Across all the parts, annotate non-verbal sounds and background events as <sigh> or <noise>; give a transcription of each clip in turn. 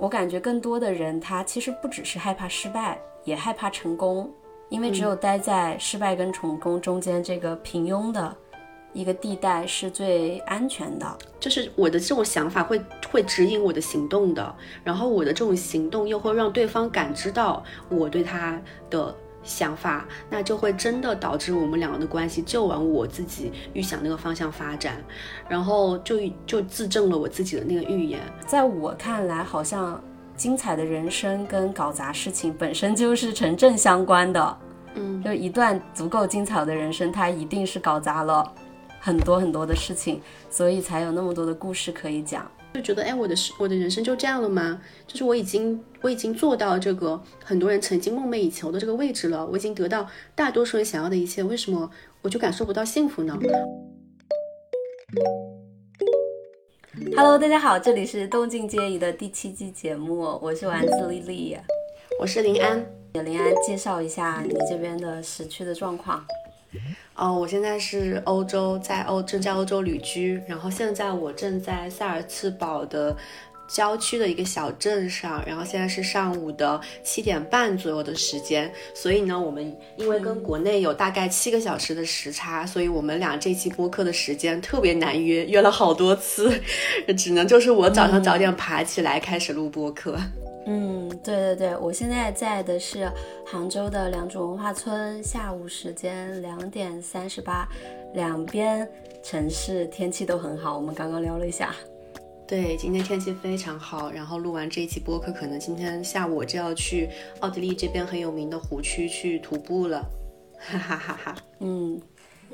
我感觉更多的人他其实不只是害怕失败，也害怕成功，因为只有待在失败跟成功中间这个平庸的一个地带是最安全的。就是我的这种想法会会指引我的行动的，然后我的这种行动又会让对方感知到我对他的。想法，那就会真的导致我们两个的关系就往我自己预想那个方向发展，然后就就自证了我自己的那个预言。在我看来，好像精彩的人生跟搞砸事情本身就是成正相关的。嗯，就一段足够精彩的人生，它一定是搞砸了很多很多的事情，所以才有那么多的故事可以讲。就觉得，哎，我的我的人生就这样了吗？就是我已经我已经做到这个很多人曾经梦寐以求的这个位置了，我已经得到大多数人想要的一切，为什么我就感受不到幸福呢？Hello，大家好，这里是动静皆宜的第七季节目，我是丸子丽丽，我是林安，给林安介绍一下你这边的时区的状况。哦，我现在是欧洲，在欧正在欧洲旅居，然后现在我正在萨尔茨堡的郊区的一个小镇上，然后现在是上午的七点半左右的时间，所以呢，我们因为跟国内有大概七个小时的时差，所以我们俩这期播客的时间特别难约，约了好多次，<laughs> 只能就是我早上早点爬起来开始录播客。对对对，我现在在的是杭州的良渚文化村，下午时间两点三十八，两边城市天气都很好，我们刚刚聊了一下，对，今天天气非常好，然后录完这一期播客，可能今天下午我就要去奥地利这边很有名的湖区去徒步了，哈哈哈哈，嗯。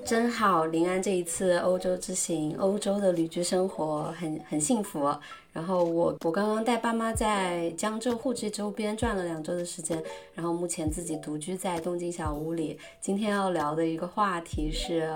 真好，临安这一次欧洲之行，欧洲的旅居生活很很幸福。然后我我刚刚带爸妈在江浙沪这周边转了两周的时间，然后目前自己独居在东京小屋里。今天要聊的一个话题是，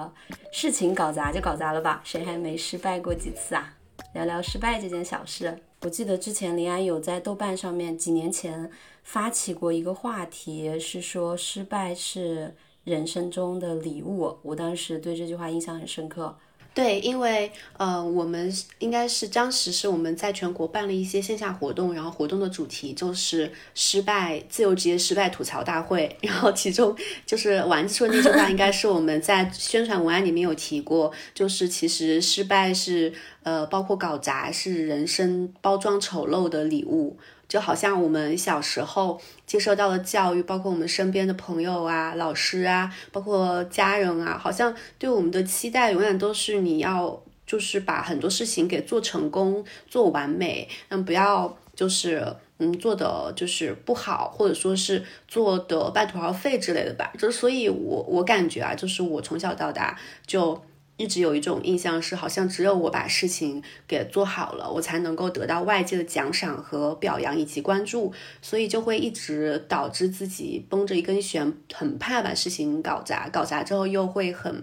事情搞砸就搞砸了吧，谁还没失败过几次啊？聊聊失败这件小事。我记得之前临安有在豆瓣上面几年前发起过一个话题，是说失败是。人生中的礼物，我当时对这句话印象很深刻。对，因为呃，我们应该是当时是我们在全国办了一些线下活动，然后活动的主题就是失败自由职业失败吐槽大会。<laughs> 然后其中就是丸子说那句话，应该是我们在宣传文案里面有提过，就是其实失败是呃，包括搞砸是人生包装丑陋的礼物。就好像我们小时候接受到的教育，包括我们身边的朋友啊、老师啊，包括家人啊，好像对我们的期待永远都是你要就是把很多事情给做成功、做完美，嗯，不要就是嗯做的就是不好，或者说是做的半途而废之类的吧。就所以，我我感觉啊，就是我从小到大就。一直有一种印象是，好像只有我把事情给做好了，我才能够得到外界的奖赏和表扬以及关注，所以就会一直导致自己绷着一根弦，很怕把事情搞砸，搞砸之后又会很。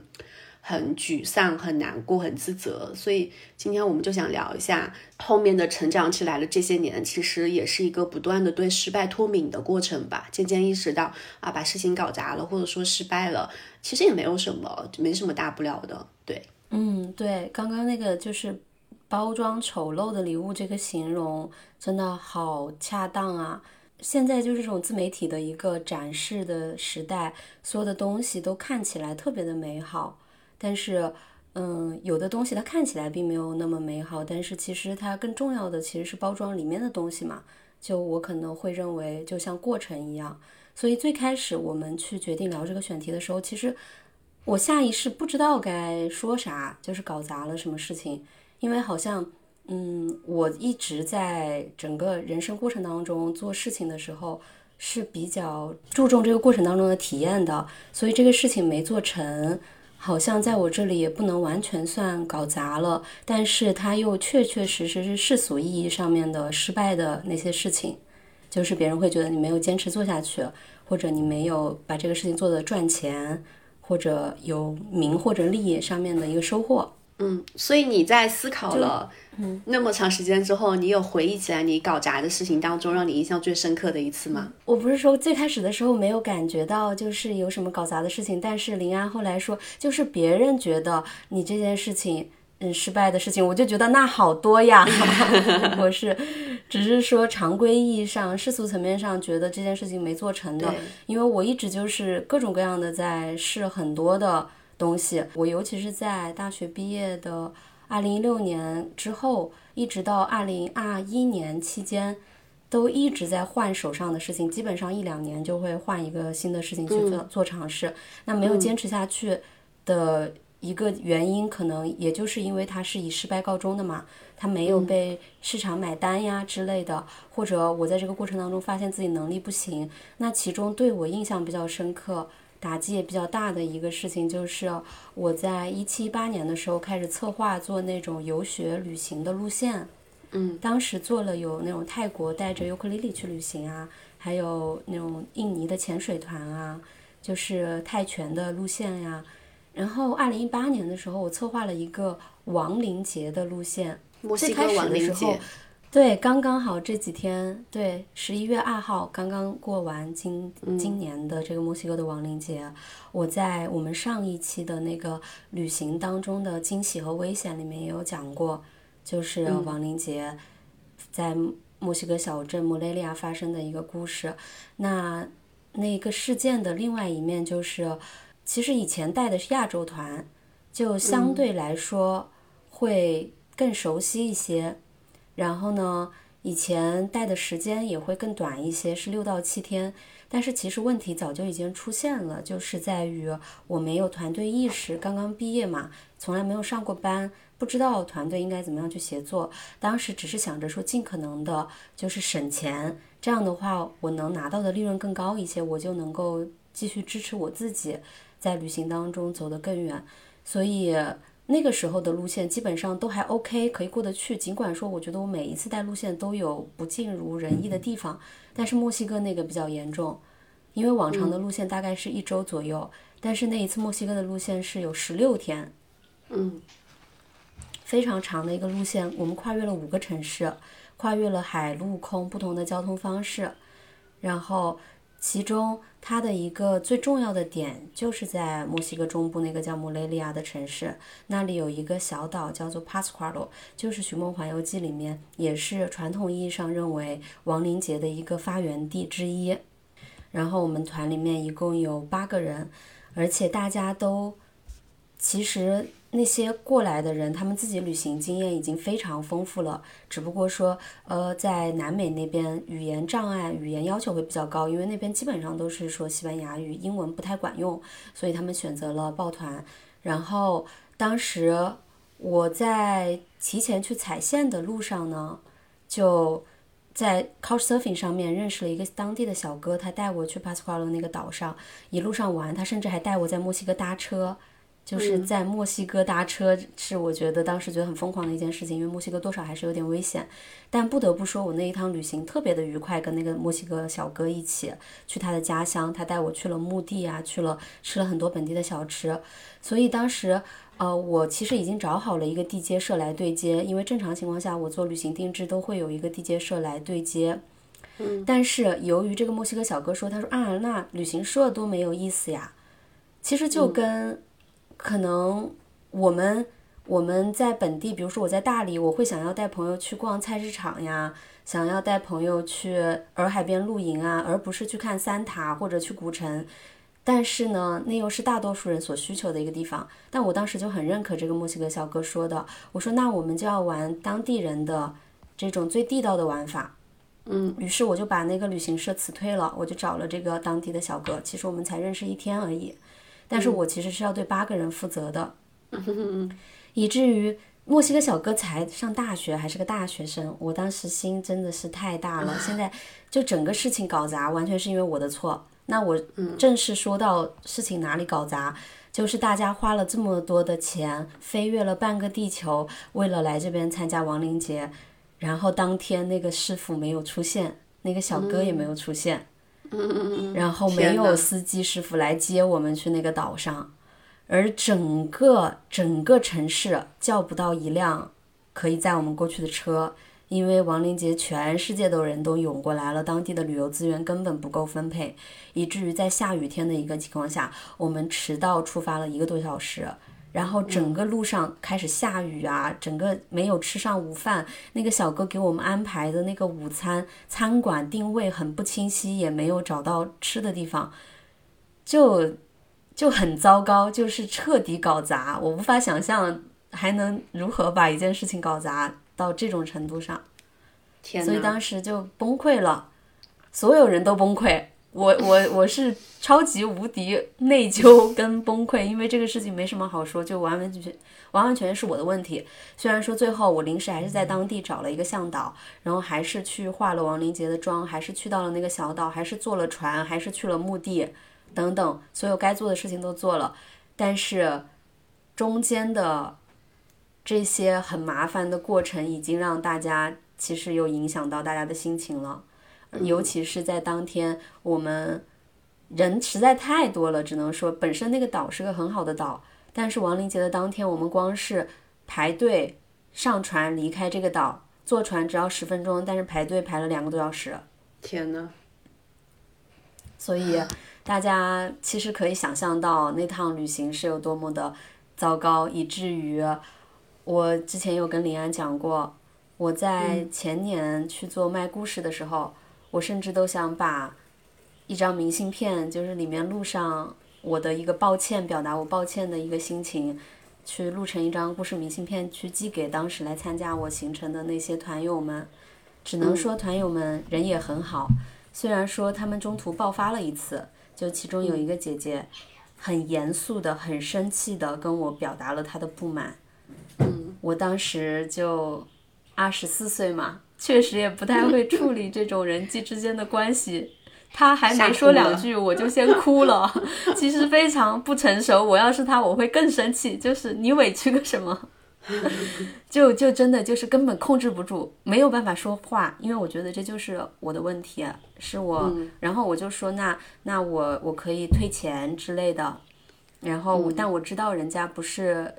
很沮丧，很难过，很自责，所以今天我们就想聊一下后面的成长起来的这些年，其实也是一个不断的对失败脱敏的过程吧。渐渐意识到啊，把事情搞砸了，或者说失败了，其实也没有什么，没什么大不了的。对，嗯，对，刚刚那个就是包装丑陋的礼物这个形容真的好恰当啊。现在就是这种自媒体的一个展示的时代，所有的东西都看起来特别的美好。但是，嗯，有的东西它看起来并没有那么美好，但是其实它更重要的其实是包装里面的东西嘛。就我可能会认为，就像过程一样。所以最开始我们去决定聊这个选题的时候，其实我下意识不知道该说啥，就是搞砸了什么事情。因为好像，嗯，我一直在整个人生过程当中做事情的时候是比较注重这个过程当中的体验的，所以这个事情没做成。好像在我这里也不能完全算搞砸了，但是它又确确实实是世俗意义上面的失败的那些事情，就是别人会觉得你没有坚持做下去，或者你没有把这个事情做得赚钱，或者有名或者利上面的一个收获。嗯，所以你在思考了嗯那么长时间之后，你有回忆起来你搞砸的事情当中，让你印象最深刻的一次吗？我不是说最开始的时候没有感觉到就是有什么搞砸的事情，但是林安后来说，就是别人觉得你这件事情嗯失败的事情，我就觉得那好多呀。<laughs> 我是只是说常规意义上、世俗层面上觉得这件事情没做成的。因为我一直就是各种各样的在试很多的东西。我尤其是在大学毕业的二零一六年之后，一直到二零二一年期间，都一直在换手上的事情，基本上一两年就会换一个新的事情去做做尝试。那没有坚持下去的。一个原因可能也就是因为它是以失败告终的嘛，它没有被市场买单呀之类的，或者我在这个过程当中发现自己能力不行。那其中对我印象比较深刻、打击也比较大的一个事情，就是我在一七一八年的时候开始策划做那种游学旅行的路线。嗯，当时做了有那种泰国带着尤克里里去旅行啊，还有那种印尼的潜水团啊，就是泰拳的路线呀。然后，二零一八年的时候，我策划了一个亡灵节的路线。最开始的时候，对，刚刚好这几天，对，十一月二号刚刚过完今今年的这个墨西哥的亡灵节。我在我们上一期的那个旅行当中的惊喜和危险里面也有讲过，就是亡灵节在墨西哥小镇莫雷利亚发生的一个故事。那那个事件的另外一面就是。其实以前带的是亚洲团，就相对来说会更熟悉一些。然后呢，以前带的时间也会更短一些，是六到七天。但是其实问题早就已经出现了，就是在于我没有团队意识，刚刚毕业嘛，从来没有上过班，不知道团队应该怎么样去协作。当时只是想着说尽可能的就是省钱，这样的话我能拿到的利润更高一些，我就能够继续支持我自己。在旅行当中走得更远，所以那个时候的路线基本上都还 OK，可以过得去。尽管说，我觉得我每一次带路线都有不尽如人意的地方，但是墨西哥那个比较严重，因为往常的路线大概是一周左右，但是那一次墨西哥的路线是有十六天，嗯，非常长的一个路线，我们跨越了五个城市，跨越了海陆空不同的交通方式，然后。其中，它的一个最重要的点就是在墨西哥中部那个叫莫雷利亚的城市，那里有一个小岛叫做 Pascuaro，就是《寻梦环游记》里面也是传统意义上认为亡灵节的一个发源地之一。然后我们团里面一共有八个人，而且大家都其实。那些过来的人，他们自己旅行经验已经非常丰富了，只不过说，呃，在南美那边语言障碍、语言要求会比较高，因为那边基本上都是说西班牙语，英文不太管用，所以他们选择了抱团。然后当时我在提前去踩线的路上呢，就在 Couchsurfing 上面认识了一个当地的小哥，他带我去 Pascual 那个岛上，一路上玩，他甚至还带我在墨西哥搭车。就是在墨西哥搭车是我觉得当时觉得很疯狂的一件事情，因为墨西哥多少还是有点危险。但不得不说，我那一趟旅行特别的愉快，跟那个墨西哥小哥一起去他的家乡，他带我去了墓地啊，去了吃了很多本地的小吃。所以当时，呃，我其实已经找好了一个地接社来对接，因为正常情况下我做旅行定制都会有一个地接社来对接。嗯。但是由于这个墨西哥小哥说，他说啊，那旅行社多没有意思呀，其实就跟。可能我们我们在本地，比如说我在大理，我会想要带朋友去逛菜市场呀，想要带朋友去洱海边露营啊，而不是去看三塔或者去古城。但是呢，那又是大多数人所需求的一个地方。但我当时就很认可这个墨西哥小哥说的，我说那我们就要玩当地人的这种最地道的玩法。嗯，于是我就把那个旅行社辞退了，我就找了这个当地的小哥。其实我们才认识一天而已。但是我其实是要对八个人负责的，<laughs> 以至于墨西哥小哥才上大学，还是个大学生，我当时心真的是太大了。现在就整个事情搞砸，完全是因为我的错。那我正式说到事情哪里搞砸，就是大家花了这么多的钱，飞越了半个地球，为了来这边参加亡灵节，然后当天那个师傅没有出现，那个小哥也没有出现。然后没有司机师傅来接我们去那个岛上，而整个整个城市叫不到一辆可以载我们过去的车，因为亡灵节全世界的人都涌过来了，当地的旅游资源根本不够分配，以至于在下雨天的一个情况下，我们迟到出发了一个多小时。然后整个路上开始下雨啊，整个没有吃上午饭。那个小哥给我们安排的那个午餐餐馆定位很不清晰，也没有找到吃的地方，就就很糟糕，就是彻底搞砸。我无法想象还能如何把一件事情搞砸到这种程度上，天所以当时就崩溃了，所有人都崩溃。我我我是超级无敌内疚跟崩溃，因为这个事情没什么好说，就完完全全完完全全是我的问题。虽然说最后我临时还是在当地找了一个向导，然后还是去化了王林杰的妆，还是去到了那个小岛，还是坐了船，还是去了墓地，等等，所有该做的事情都做了，但是中间的这些很麻烦的过程，已经让大家其实有影响到大家的心情了。尤其是在当天，我们人实在太多了，只能说本身那个岛是个很好的岛，但是亡灵节的当天，我们光是排队上船离开这个岛，坐船只要十分钟，但是排队排了两个多小时。天呐，所以大家其实可以想象到那趟旅行是有多么的糟糕，以至于我之前有跟林安讲过，我在前年去做卖故事的时候。我甚至都想把一张明信片，就是里面录上我的一个抱歉，表达我抱歉的一个心情，去录成一张故事明信片，去寄给当时来参加我行程的那些团友们。只能说团友们人也很好，虽然说他们中途爆发了一次，就其中有一个姐姐很严肃的、很生气的跟我表达了她的不满。嗯，我当时就二十四岁嘛。确实也不太会处理这种人际之间的关系，他还没说两句我就先哭了，<laughs> 其实非常不成熟。我要是他，我会更生气，就是你委屈个什么，<laughs> 就就真的就是根本控制不住，没有办法说话，因为我觉得这就是我的问题，是我。然后我就说那那我我可以退钱之类的，然后但我知道人家不是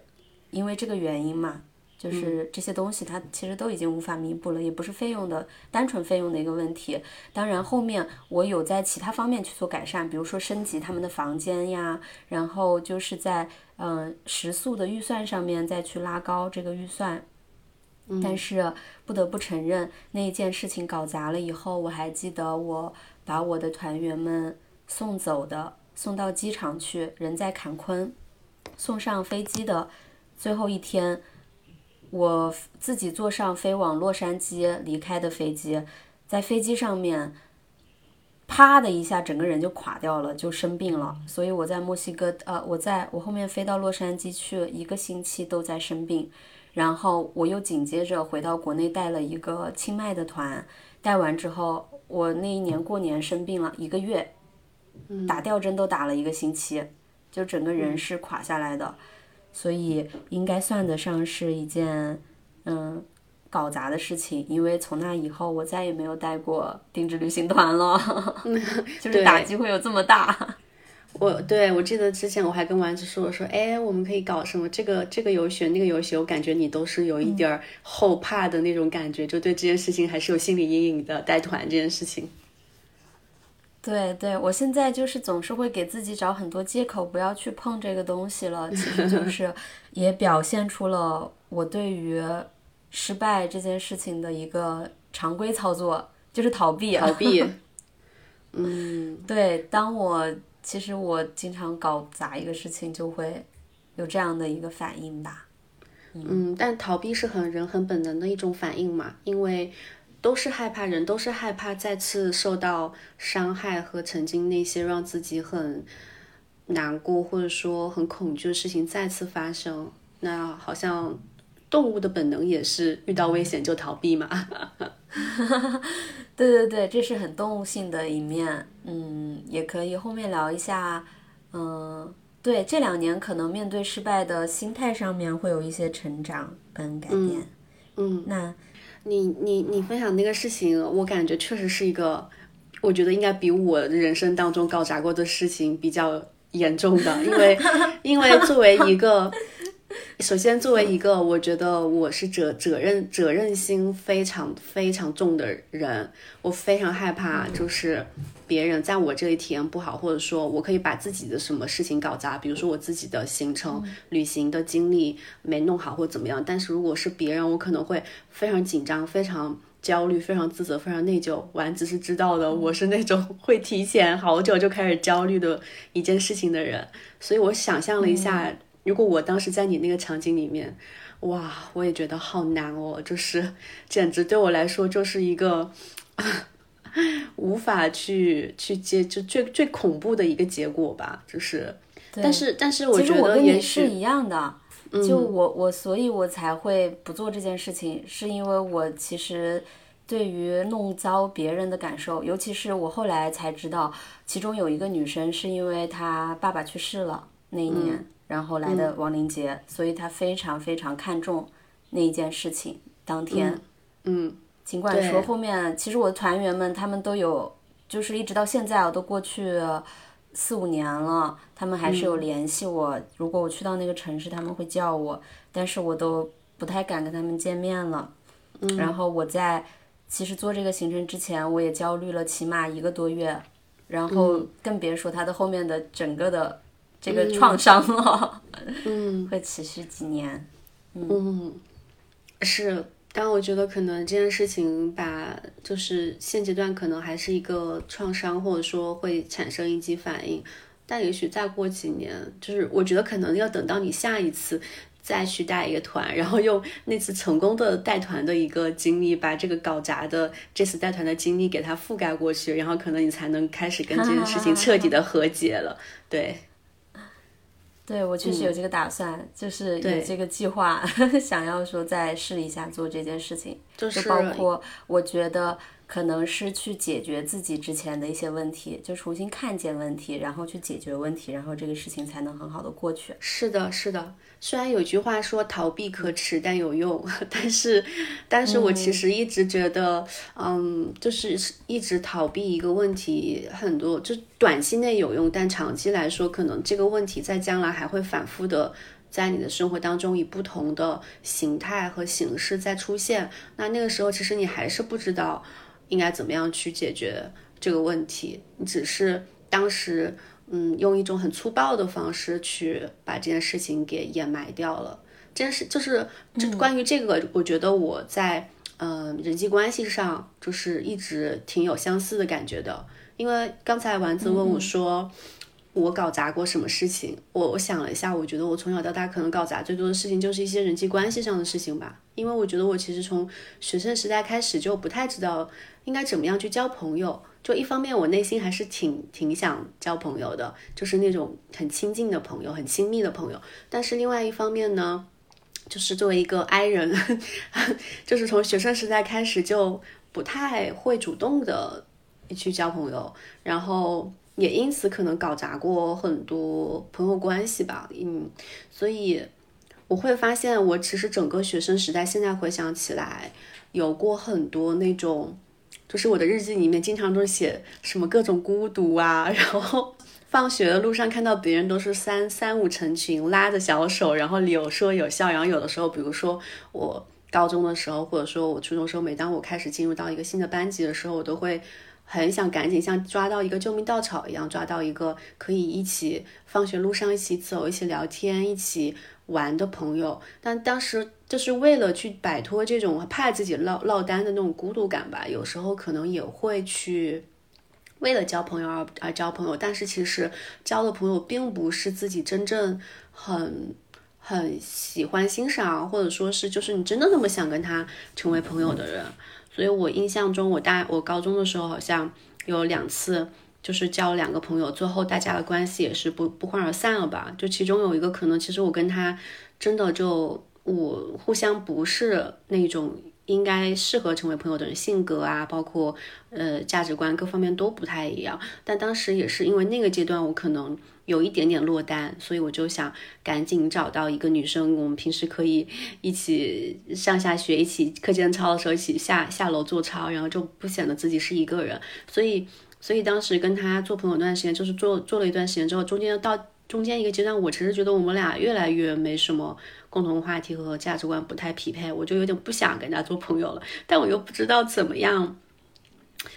因为这个原因嘛。就是这些东西，它其实都已经无法弥补了，也不是费用的单纯费用的一个问题。当然，后面我有在其他方面去做改善，比如说升级他们的房间呀，然后就是在嗯食宿的预算上面再去拉高这个预算。但是不得不承认，那一件事情搞砸了以后，我还记得我把我的团员们送走的，送到机场去，人在坎昆，送上飞机的最后一天。我自己坐上飞往洛杉矶离开的飞机，在飞机上面，啪的一下，整个人就垮掉了，就生病了。所以我在墨西哥，呃，我在我后面飞到洛杉矶去了一个星期都在生病，然后我又紧接着回到国内带了一个清迈的团，带完之后，我那一年过年生病了一个月，打吊针都打了一个星期，就整个人是垮下来的。所以应该算得上是一件，嗯，搞砸的事情。因为从那以后，我再也没有带过定制旅行团了 <laughs> <laughs> 就是打击会有这么大。我对我记得之前我还跟丸子说，我说，哎，我们可以搞什么这个这个游学那个游学，我感觉你都是有一点后怕的那种感觉，就对这件事情还是有心理阴影的。带团这件事情。对对，我现在就是总是会给自己找很多借口，不要去碰这个东西了。其实就 <laughs> 是也表现出了我对于失败这件事情的一个常规操作，就是逃避。逃避。<laughs> 嗯，对，当我其实我经常搞砸一个事情，就会有这样的一个反应吧。嗯，但逃避是很人很本能的一种反应嘛，因为。都是害怕，人都是害怕再次受到伤害和曾经那些让自己很难过或者说很恐惧的事情再次发生。那好像动物的本能也是遇到危险就逃避嘛。<laughs> 对对对，这是很动物性的一面。嗯，也可以后面聊一下。嗯，对，这两年可能面对失败的心态上面会有一些成长跟改变。嗯，那。你你你分享那个事情，我感觉确实是一个，我觉得应该比我人生当中搞砸过的事情比较严重的，因为因为作为一个首先，作为一个我觉得我是责责任责任心非常非常重的人，我非常害怕就是别人在我这里体验不好，或者说我可以把自己的什么事情搞砸，比如说我自己的行程、旅行的经历没弄好或怎么样。但是如果是别人，我可能会非常紧张、非常焦虑、非常自责、非常内疚。丸子是知道的，我是那种会提前好久就开始焦虑的一件事情的人，所以我想象了一下。如果我当时在你那个场景里面，哇，我也觉得好难哦，就是简直对我来说就是一个 <laughs> 无法去去接，就最最恐怖的一个结果吧。就是，但是但是我觉得也是一样的，就我我所以，我才会不做这件事情，是因为我其实对于弄糟别人的感受，尤其是我后来才知道，其中有一个女生是因为她爸爸去世了那一年。然后来的亡灵节，所以他非常非常看重那一件事情。当天，嗯，尽管说后面，其实我的团员们他们都有，就是一直到现在啊，都过去四五年了，他们还是有联系我。如果我去到那个城市，他们会叫我，但是我都不太敢跟他们见面了。嗯，然后我在其实做这个行程之前，我也焦虑了起码一个多月，然后更别说他的后面的整个的。这个创伤了，嗯，会持续几年，嗯，是，但我觉得可能这件事情把，就是现阶段可能还是一个创伤，或者说会产生应激反应，但也许再过几年，就是我觉得可能要等到你下一次再去带一个团，然后用那次成功的带团的一个经历，把这个搞砸的这次带团的经历给它覆盖过去，然后可能你才能开始跟这件事情彻底的和解了，对。对，我确实有这个打算，就是有这个计划，<laughs> 想要说再试一下做这件事情，就包括我觉得。可能是去解决自己之前的一些问题，就重新看见问题，然后去解决问题，然后这个事情才能很好的过去。是的，是的。虽然有句话说逃避可耻但有用，<laughs> 但是，但是我其实一直觉得，嗯，就是一直逃避一个问题，很多就短期内有用，但长期来说，可能这个问题在将来还会反复的在你的生活当中以不同的形态和形式在出现。那那个时候，其实你还是不知道。应该怎么样去解决这个问题？你只是当时，嗯，用一种很粗暴的方式去把这件事情给掩埋掉了。这件事就是，这关于这个，我觉得我在，嗯，人际关系上就是一直挺有相似的感觉的。因为刚才丸子问我说。我搞砸过什么事情？我我想了一下，我觉得我从小到大可能搞砸最多的事情就是一些人际关系上的事情吧。因为我觉得我其实从学生时代开始就不太知道应该怎么样去交朋友。就一方面我内心还是挺挺想交朋友的，就是那种很亲近的朋友、很亲密的朋友。但是另外一方面呢，就是作为一个 I 人，<laughs> 就是从学生时代开始就不太会主动的去交朋友，然后。也因此可能搞砸过很多朋友关系吧，嗯，所以我会发现，我其实整个学生时代，现在回想起来，有过很多那种，就是我的日记里面经常都是写什么各种孤独啊，然后放学的路上看到别人都是三三五成群拉着小手，然后有说有笑，然后有的时候，比如说我高中的时候，或者说我初中时候，每当我开始进入到一个新的班级的时候，我都会。很想赶紧像抓到一个救命稻草一样，抓到一个可以一起放学路上一起走、一起聊天、一起玩的朋友。但当时就是为了去摆脱这种怕自己落落单的那种孤独感吧，有时候可能也会去为了交朋友而而交朋友。但是其实交的朋友并不是自己真正很很喜欢欣赏，或者说是就是你真的那么想跟他成为朋友的人。所以我印象中，我大我高中的时候好像有两次，就是交两个朋友，最后大家的关系也是不不欢而散了吧。就其中有一个可能，其实我跟他真的就我互相不是那种应该适合成为朋友的人，性格啊，包括呃价值观各方面都不太一样。但当时也是因为那个阶段，我可能。有一点点落单，所以我就想赶紧找到一个女生，我们平时可以一起上下学，一起课间操的时候一起下下楼做操，然后就不显得自己是一个人。所以，所以当时跟他做朋友那段时间，就是做做了一段时间之后，中间到中间一个阶段，我其实觉得我们俩越来越没什么共同话题和价值观不太匹配，我就有点不想跟他做朋友了。但我又不知道怎么样，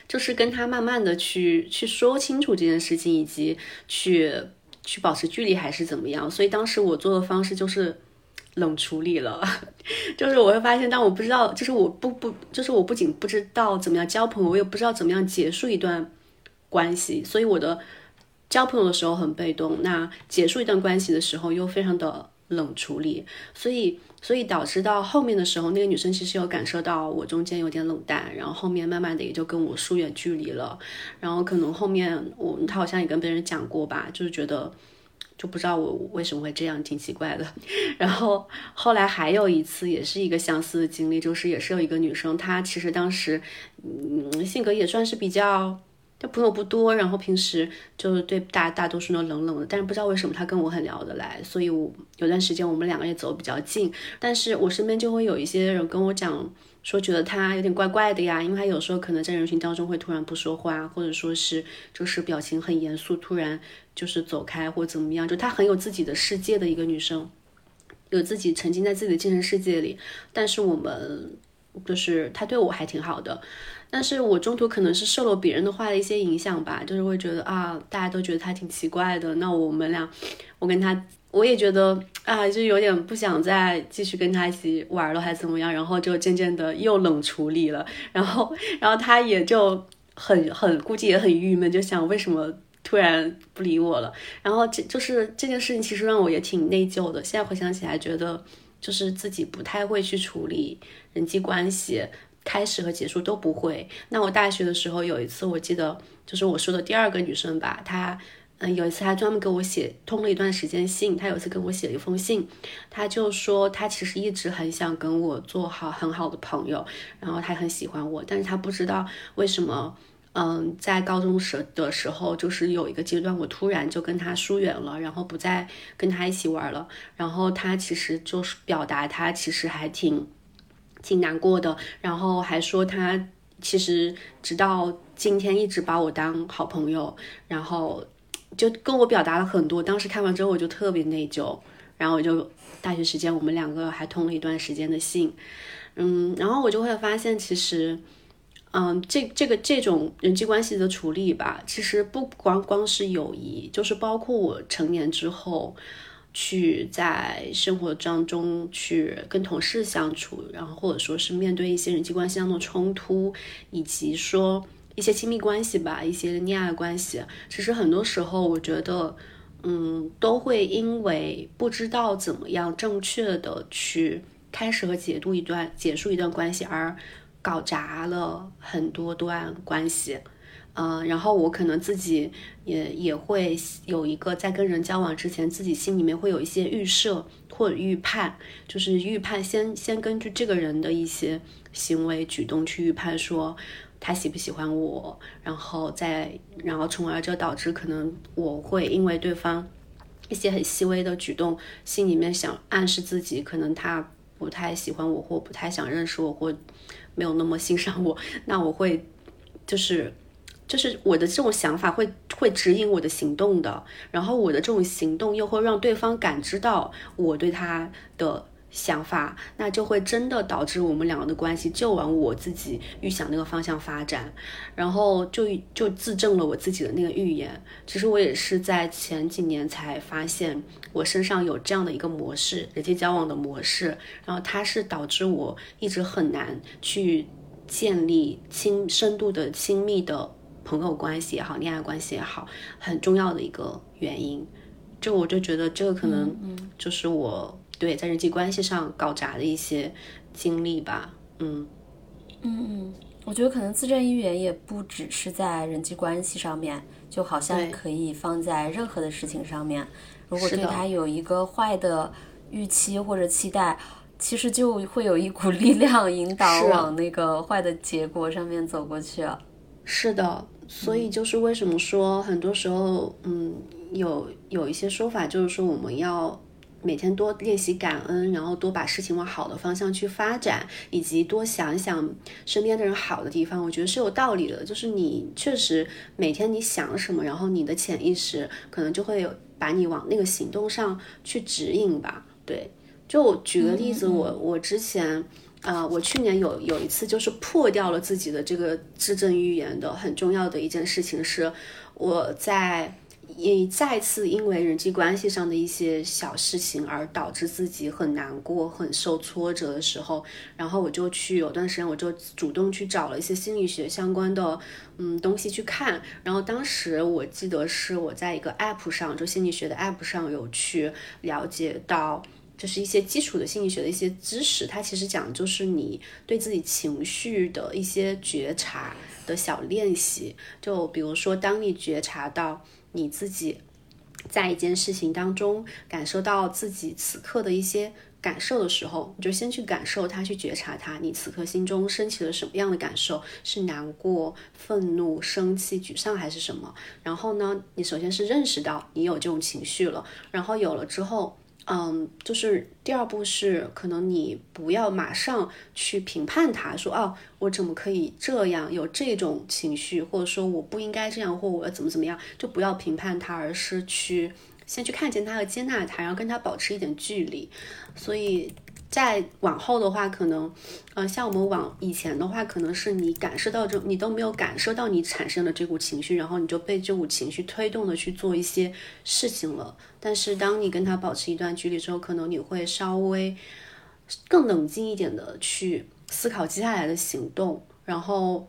就是跟他慢慢的去去说清楚这件事情，以及去去保持距离还是怎么样。所以当时我做的方式就是冷处理了，<laughs> 就是我会发现，当我不知道，就是我不不，就是我不仅不知道怎么样交朋友，我也不知道怎么样结束一段关系，所以我的。交朋友的时候很被动，那结束一段关系的时候又非常的冷处理，所以所以导致到后面的时候，那个女生其实有感受到我中间有点冷淡，然后后面慢慢的也就跟我疏远距离了，然后可能后面我她好像也跟别人讲过吧，就是觉得就不知道我为什么会这样，挺奇怪的。<laughs> 然后后来还有一次也是一个相似的经历，就是也是有一个女生，她其实当时嗯性格也算是比较。他朋友不多，然后平时就是对大大多数都冷冷的，但是不知道为什么他跟我很聊得来，所以我有段时间我们两个也走比较近。但是我身边就会有一些人跟我讲说，觉得他有点怪怪的呀，因为他有时候可能在人群当中会突然不说话，或者说是就是表情很严肃，突然就是走开或怎么样，就他很有自己的世界的一个女生，有自己沉浸在自己的精神世界里。但是我们就是他对我还挺好的。但是我中途可能是受了别人的话的一些影响吧，就是会觉得啊，大家都觉得他挺奇怪的。那我们俩，我跟他，我也觉得啊，就有点不想再继续跟他一起玩了，还怎么样。然后就渐渐的又冷处理了。然后，然后他也就很很估计也很郁闷，就想为什么突然不理我了。然后这就是这件事情，其实让我也挺内疚的。现在回想起来，觉得就是自己不太会去处理人际关系。开始和结束都不会。那我大学的时候有一次，我记得就是我说的第二个女生吧，她嗯有一次她专门给我写通了一段时间信，她有一次跟我写了一封信，她就说她其实一直很想跟我做好很好的朋友，然后她很喜欢我，但是她不知道为什么，嗯，在高中时的时候，就是有一个阶段我突然就跟她疏远了，然后不再跟她一起玩了，然后她其实就是表达她其实还挺。挺难过的，然后还说他其实直到今天一直把我当好朋友，然后就跟我表达了很多。当时看完之后我就特别内疚，然后我就大学时间我们两个还通了一段时间的信，嗯，然后我就会发现其实，嗯，这这个这种人际关系的处理吧，其实不光光是友谊，就是包括我成年之后。去在生活当中去跟同事相处，然后或者说是面对一些人际关系上的冲突，以及说一些亲密关系吧，一些恋爱关系，其实很多时候我觉得，嗯，都会因为不知道怎么样正确的去开始和解读一段结束一段关系而搞砸了很多段关系。嗯，然后我可能自己也也会有一个在跟人交往之前，自己心里面会有一些预设或者预判，就是预判先先根据这个人的一些行为举动去预判说他喜不喜欢我，然后再然后从而就导致可能我会因为对方一些很细微的举动，心里面想暗示自己可能他不太喜欢我或不太想认识我或没有那么欣赏我，<laughs> 那我会就是。就是我的这种想法会会指引我的行动的，然后我的这种行动又会让对方感知到我对他的想法，那就会真的导致我们两个的关系就往我自己预想那个方向发展，然后就就自证了我自己的那个预言。其实我也是在前几年才发现我身上有这样的一个模式，人际交往的模式，然后它是导致我一直很难去建立亲深度的亲密的。朋友关系也好，恋爱关系也好，很重要的一个原因，就我就觉得这个可能就是我对在人际关系上搞砸的一些经历吧。嗯嗯嗯，我觉得可能自证预言也不只是在人际关系上面，就好像可以放在任何的事情上面。如果对他有一个坏的预期或者期待，其实就会有一股力量引导往那个坏的结果上面走过去。是的。所以就是为什么说很多时候，嗯，有有一些说法，就是说我们要每天多练习感恩，然后多把事情往好的方向去发展，以及多想一想身边的人好的地方。我觉得是有道理的。就是你确实每天你想什么，然后你的潜意识可能就会有把你往那个行动上去指引吧。对，就举个例子，我我之前。呃，我去年有有一次就是破掉了自己的这个自证预言的很重要的一件事情是，我在一再次因为人际关系上的一些小事情而导致自己很难过、很受挫折的时候，然后我就去有段时间我就主动去找了一些心理学相关的嗯东西去看，然后当时我记得是我在一个 app 上，就心理学的 app 上有去了解到。就是一些基础的心理学的一些知识，它其实讲的就是你对自己情绪的一些觉察的小练习。就比如说，当你觉察到你自己在一件事情当中感受到自己此刻的一些感受的时候，你就先去感受它，去觉察它。你此刻心中升起了什么样的感受？是难过、愤怒、生气、沮丧还是什么？然后呢，你首先是认识到你有这种情绪了，然后有了之后。嗯，就是第二步是，可能你不要马上去评判他，说哦，我怎么可以这样有这种情绪，或者说我不应该这样，或我怎么怎么样，就不要评判他，而是去先去看见他和接纳他，然后跟他保持一点距离。所以。再往后的话，可能，呃，像我们往以前的话，可能是你感受到这，你都没有感受到你产生的这股情绪，然后你就被这股情绪推动的去做一些事情了。但是当你跟他保持一段距离之后，可能你会稍微更冷静一点的去思考接下来的行动。然后，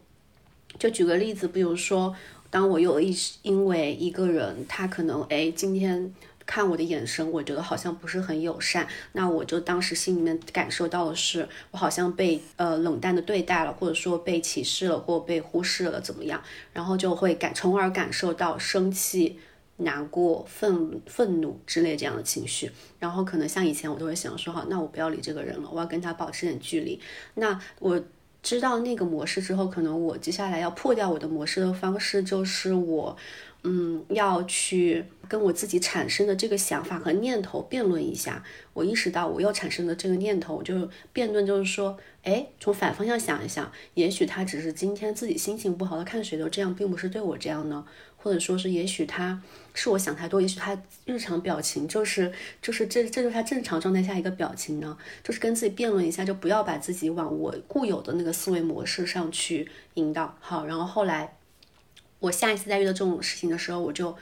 就举个例子，比如说，当我有一因为一个人，他可能哎今天。看我的眼神，我觉得好像不是很友善。那我就当时心里面感受到的是，我好像被呃冷淡的对待了，或者说被歧视了，或被忽视了，怎么样？然后就会感，从而感受到生气、难过、愤愤怒之类这样的情绪。然后可能像以前我都会想说，好，那我不要理这个人了，我要跟他保持点距离。那我知道那个模式之后，可能我接下来要破掉我的模式的方式就是我。嗯，要去跟我自己产生的这个想法和念头辩论一下。我意识到我又产生了这个念头，我就辩论，就是说，哎，从反方向想一想，也许他只是今天自己心情不好，他看谁都这样，并不是对我这样呢。或者说是，也许他是我想太多，也许他日常表情就是就是这这就是他正常状态下一个表情呢。就是跟自己辩论一下，就不要把自己往我固有的那个思维模式上去引导。好，然后后来。我下一次再遇到这种事情的时候，我就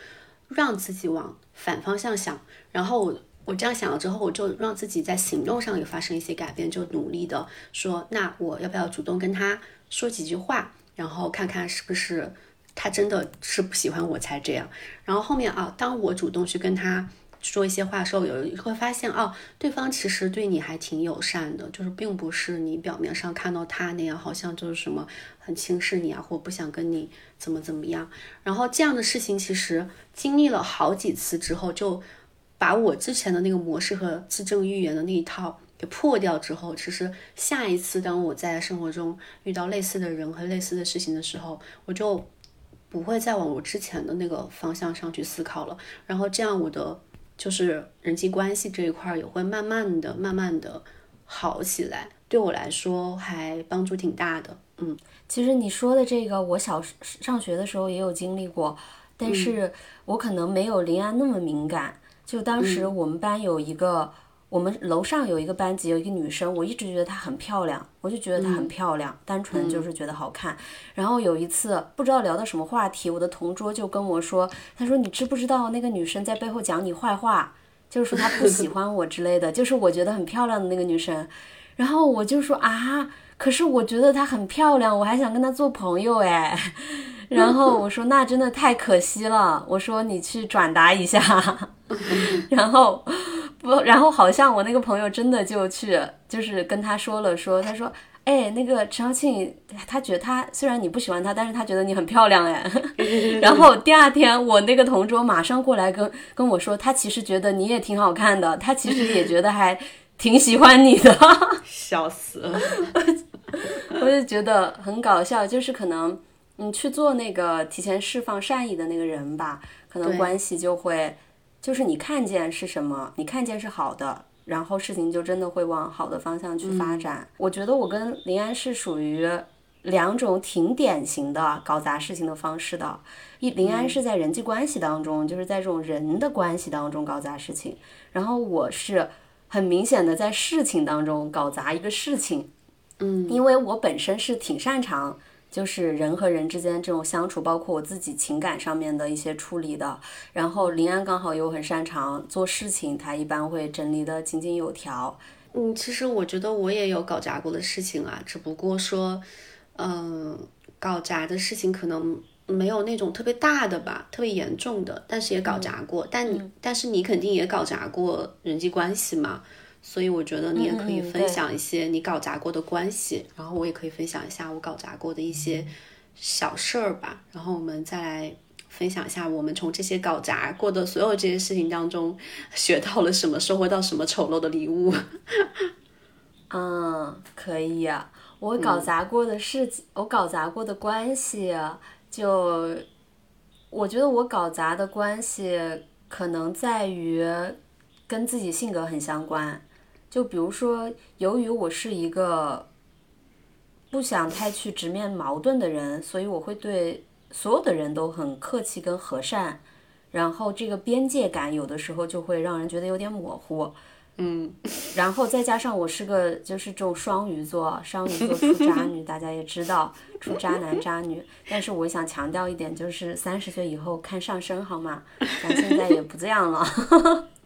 让自己往反方向想，然后我我这样想了之后，我就让自己在行动上也发生一些改变，就努力的说，那我要不要主动跟他说几句话，然后看看是不是他真的是不喜欢我才这样。然后后面啊，当我主动去跟他。说一些话的时候，有人会发现哦，对方其实对你还挺友善的，就是并不是你表面上看到他那样，好像就是什么很轻视你啊，或不想跟你怎么怎么样。然后这样的事情其实经历了好几次之后，就把我之前的那个模式和自证预言的那一套给破掉之后，其实下一次当我在生活中遇到类似的人和类似的事情的时候，我就不会再往我之前的那个方向上去思考了。然后这样我的。就是人际关系这一块也会慢慢的、慢慢的好起来，对我来说还帮助挺大的。嗯，其实你说的这个，我小上学的时候也有经历过，但是我可能没有林安那么敏感。就当时我们班有一个。我们楼上有一个班级，有一个女生，我一直觉得她很漂亮，我就觉得她很漂亮，单纯就是觉得好看。然后有一次不知道聊到什么话题，我的同桌就跟我说：“他说你知不知道那个女生在背后讲你坏话，就是说她不喜欢我之类的，就是我觉得很漂亮的那个女生。”然后我就说：“啊，可是我觉得她很漂亮，我还想跟她做朋友哎。<laughs> ”然后我说：“那真的太可惜了。”我说：“你去转达一下。<laughs> ”然后。不，<laughs> 然后好像我那个朋友真的就去，就是跟他说了，说他说，哎，那个陈小庆，他觉得他虽然你不喜欢他，但是他觉得你很漂亮哎。<laughs> <laughs> 然后第二天，我那个同桌马上过来跟跟我说，他其实觉得你也挺好看的，他其实也觉得还挺喜欢你的。笑死了，我就觉得很搞笑，就是可能你去做那个提前释放善意的那个人吧，可能关系就会。就是你看见是什么，你看见是好的，然后事情就真的会往好的方向去发展。我觉得我跟林安是属于两种挺典型的搞砸事情的方式的。一林安是在人际关系当中，就是在这种人的关系当中搞砸事情，然后我是很明显的在事情当中搞砸一个事情。嗯，因为我本身是挺擅长。就是人和人之间这种相处，包括我自己情感上面的一些处理的。然后林安刚好又很擅长做事情，他一般会整理的井井有条。嗯，其实我觉得我也有搞砸过的事情啊，只不过说，嗯，搞砸的事情可能没有那种特别大的吧，特别严重的，但是也搞砸过。但你，但是你肯定也搞砸过人际关系嘛。所以我觉得你也可以分享一些你搞砸过的关系，然后我也可以分享一下我搞砸过的一些小事儿吧。然后我们再来分享一下我们从这些搞砸过的所有这些事情当中学到了什么，收获到什么丑陋的礼物。嗯，可以啊。我搞砸过的事情，我搞砸过的关系，就我觉得我搞砸的关系可能在于跟自己性格很相关。就比如说，由于我是一个不想太去直面矛盾的人，所以我会对所有的人都很客气跟和善，然后这个边界感有的时候就会让人觉得有点模糊，嗯，<laughs> 然后再加上我是个就是这种双鱼座，双鱼座出渣女，大家也知道出渣男渣女，但是我想强调一点，就是三十岁以后看上升好吗？咱现在也不这样了。<laughs>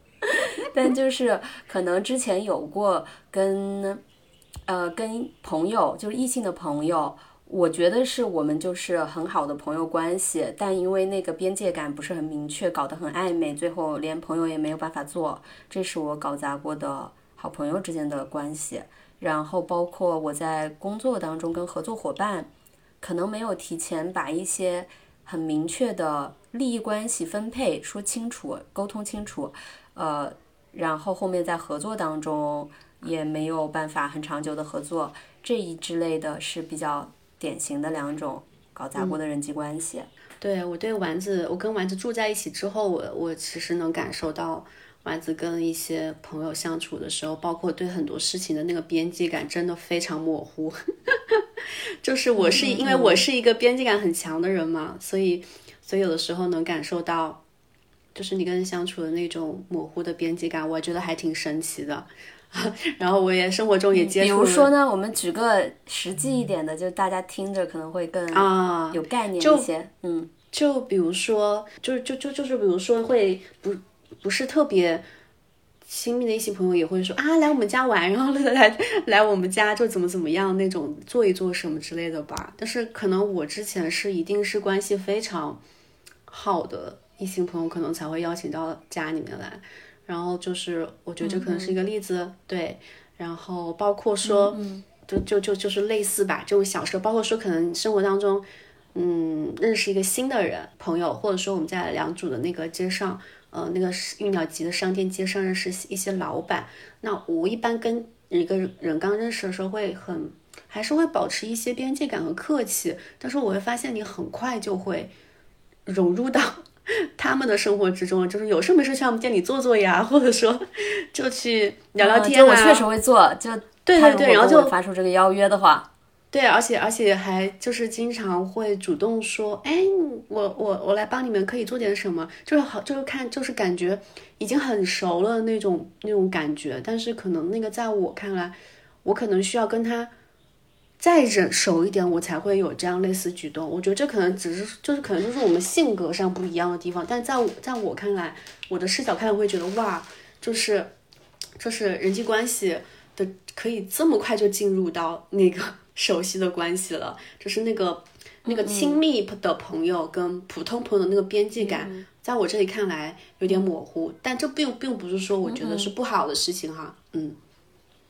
就是可能之前有过跟，呃，跟朋友，就是异性的朋友，我觉得是我们就是很好的朋友关系，但因为那个边界感不是很明确，搞得很暧昧，最后连朋友也没有办法做，这是我搞砸过的好朋友之间的关系。然后包括我在工作当中跟合作伙伴，可能没有提前把一些很明确的利益关系分配说清楚，沟通清楚，呃。然后后面在合作当中也没有办法很长久的合作，这一之类的是比较典型的两种搞砸过的人际关系。对我对丸子，我跟丸子住在一起之后，我我其实能感受到丸子跟一些朋友相处的时候，包括对很多事情的那个边界感真的非常模糊。<laughs> 就是我是因为我是一个边界感很强的人嘛，所以所以有的时候能感受到。就是你跟人相处的那种模糊的边界感，我觉得还挺神奇的。<laughs> 然后我也生活中也接触。比如说呢，我们举个实际一点的，就大家听着可能会更啊有概念一些。嗯，就比如说，就是就就就是比如说会不不是特别亲密的一些朋友也会说啊，来我们家玩，然后来来我们家就怎么怎么样那种做一做什么之类的吧。但是可能我之前是一定是关系非常好的。异性朋友可能才会邀请到家里面来，然后就是我觉得这可能是一个例子，对。然后包括说，就就就就是类似吧，这种小事，包括说可能生活当中，嗯，认识一个新的人朋友，或者说我们在良渚的那个街上，呃，那个玉鸟集的商店街上认识一些老板，那我一般跟一个人刚认识的时候会很，还是会保持一些边界感和客气，但是我会发现你很快就会融入到。<laughs> 他们的生活之中，就是有事没事去我们店里坐坐呀，或者说就去聊聊天啊。我确实会做，就对对对，然后就发出这个邀约的话，对，而且而且还就是经常会主动说，哎，我我我来帮你们，可以做点什么，就是好，就是看，就是感觉已经很熟了那种那种感觉。但是可能那个在我看来，我可能需要跟他。再忍熟一点，我才会有这样类似举动。我觉得这可能只是，就是可能就是我们性格上不一样的地方。但在我在我看来，我的视角看会觉得哇，就是，就是人际关系的可以这么快就进入到那个熟悉的关系了，就是那个那个亲密的朋友跟普通朋友的那个边界感，在我这里看来有点模糊。但这并并不是说我觉得是不好的事情哈，嗯，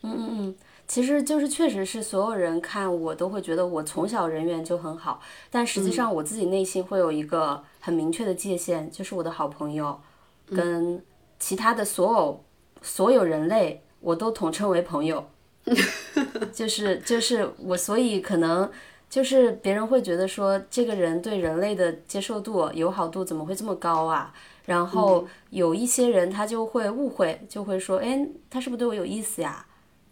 嗯嗯嗯。其实就是，确实是所有人看我都会觉得我从小人缘就很好，但实际上我自己内心会有一个很明确的界限，就是我的好朋友跟其他的所有所有人类，我都统称为朋友。<laughs> 就是就是我，所以可能就是别人会觉得说，这个人对人类的接受度、友好度怎么会这么高啊？然后有一些人他就会误会，就会说，哎，他是不是对我有意思呀？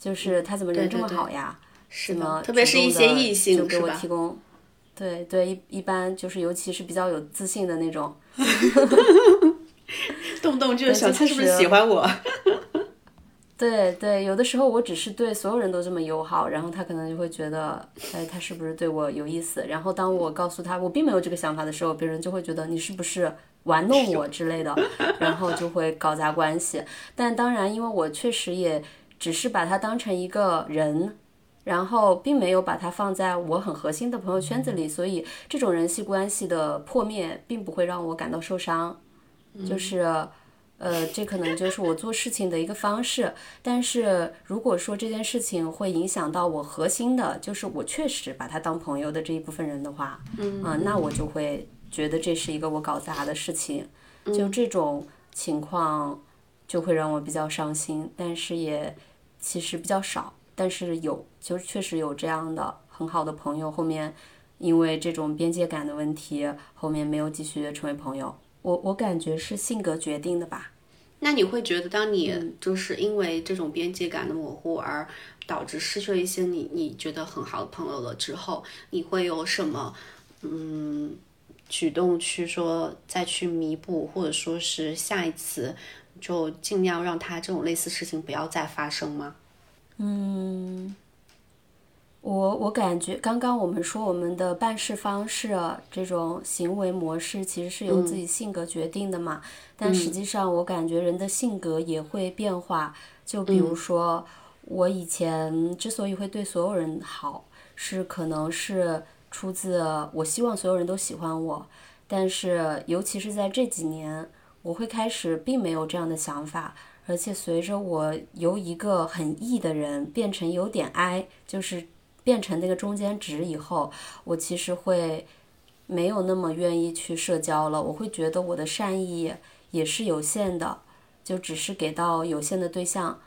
就是他怎么人这么好呀？是么，特别是一些异性，就给我提供。对对，一一般就是，尤其是比较有自信的那种，<laughs> <laughs> 动不动就想他是不是喜欢我？<laughs> 对对，有的时候我只是对所有人都这么友好，然后他可能就会觉得，哎，他是不是对我有意思？然后当我告诉他我并没有这个想法的时候，别人就会觉得你是不是玩弄我之类的，然后就会搞砸关系。但当然，因为我确实也只是把他当成一个人。然后并没有把它放在我很核心的朋友圈子里，所以这种人际关系的破灭并不会让我感到受伤。就是，呃，这可能就是我做事情的一个方式。但是如果说这件事情会影响到我核心的，就是我确实把他当朋友的这一部分人的话，嗯，那我就会觉得这是一个我搞砸的事情。就这种情况就会让我比较伤心，但是也其实比较少。但是有，就是确实有这样的很好的朋友，后面因为这种边界感的问题，后面没有继续成为朋友。我我感觉是性格决定的吧。那你会觉得，当你就是因为这种边界感的模糊而导致失去了一些你你觉得很好的朋友了之后，你会有什么嗯举动去说再去弥补，或者说是下一次就尽量让他这种类似事情不要再发生吗？嗯，我我感觉刚刚我们说我们的办事方式这种行为模式其实是由自己性格决定的嘛，但实际上我感觉人的性格也会变化。就比如说我以前之所以会对所有人好，是可能是出自我希望所有人都喜欢我，但是尤其是在这几年，我会开始并没有这样的想法。而且随着我由一个很 E 的人变成有点 I，就是变成那个中间值以后，我其实会没有那么愿意去社交了。我会觉得我的善意也是有限的，就只是给到有限的对象。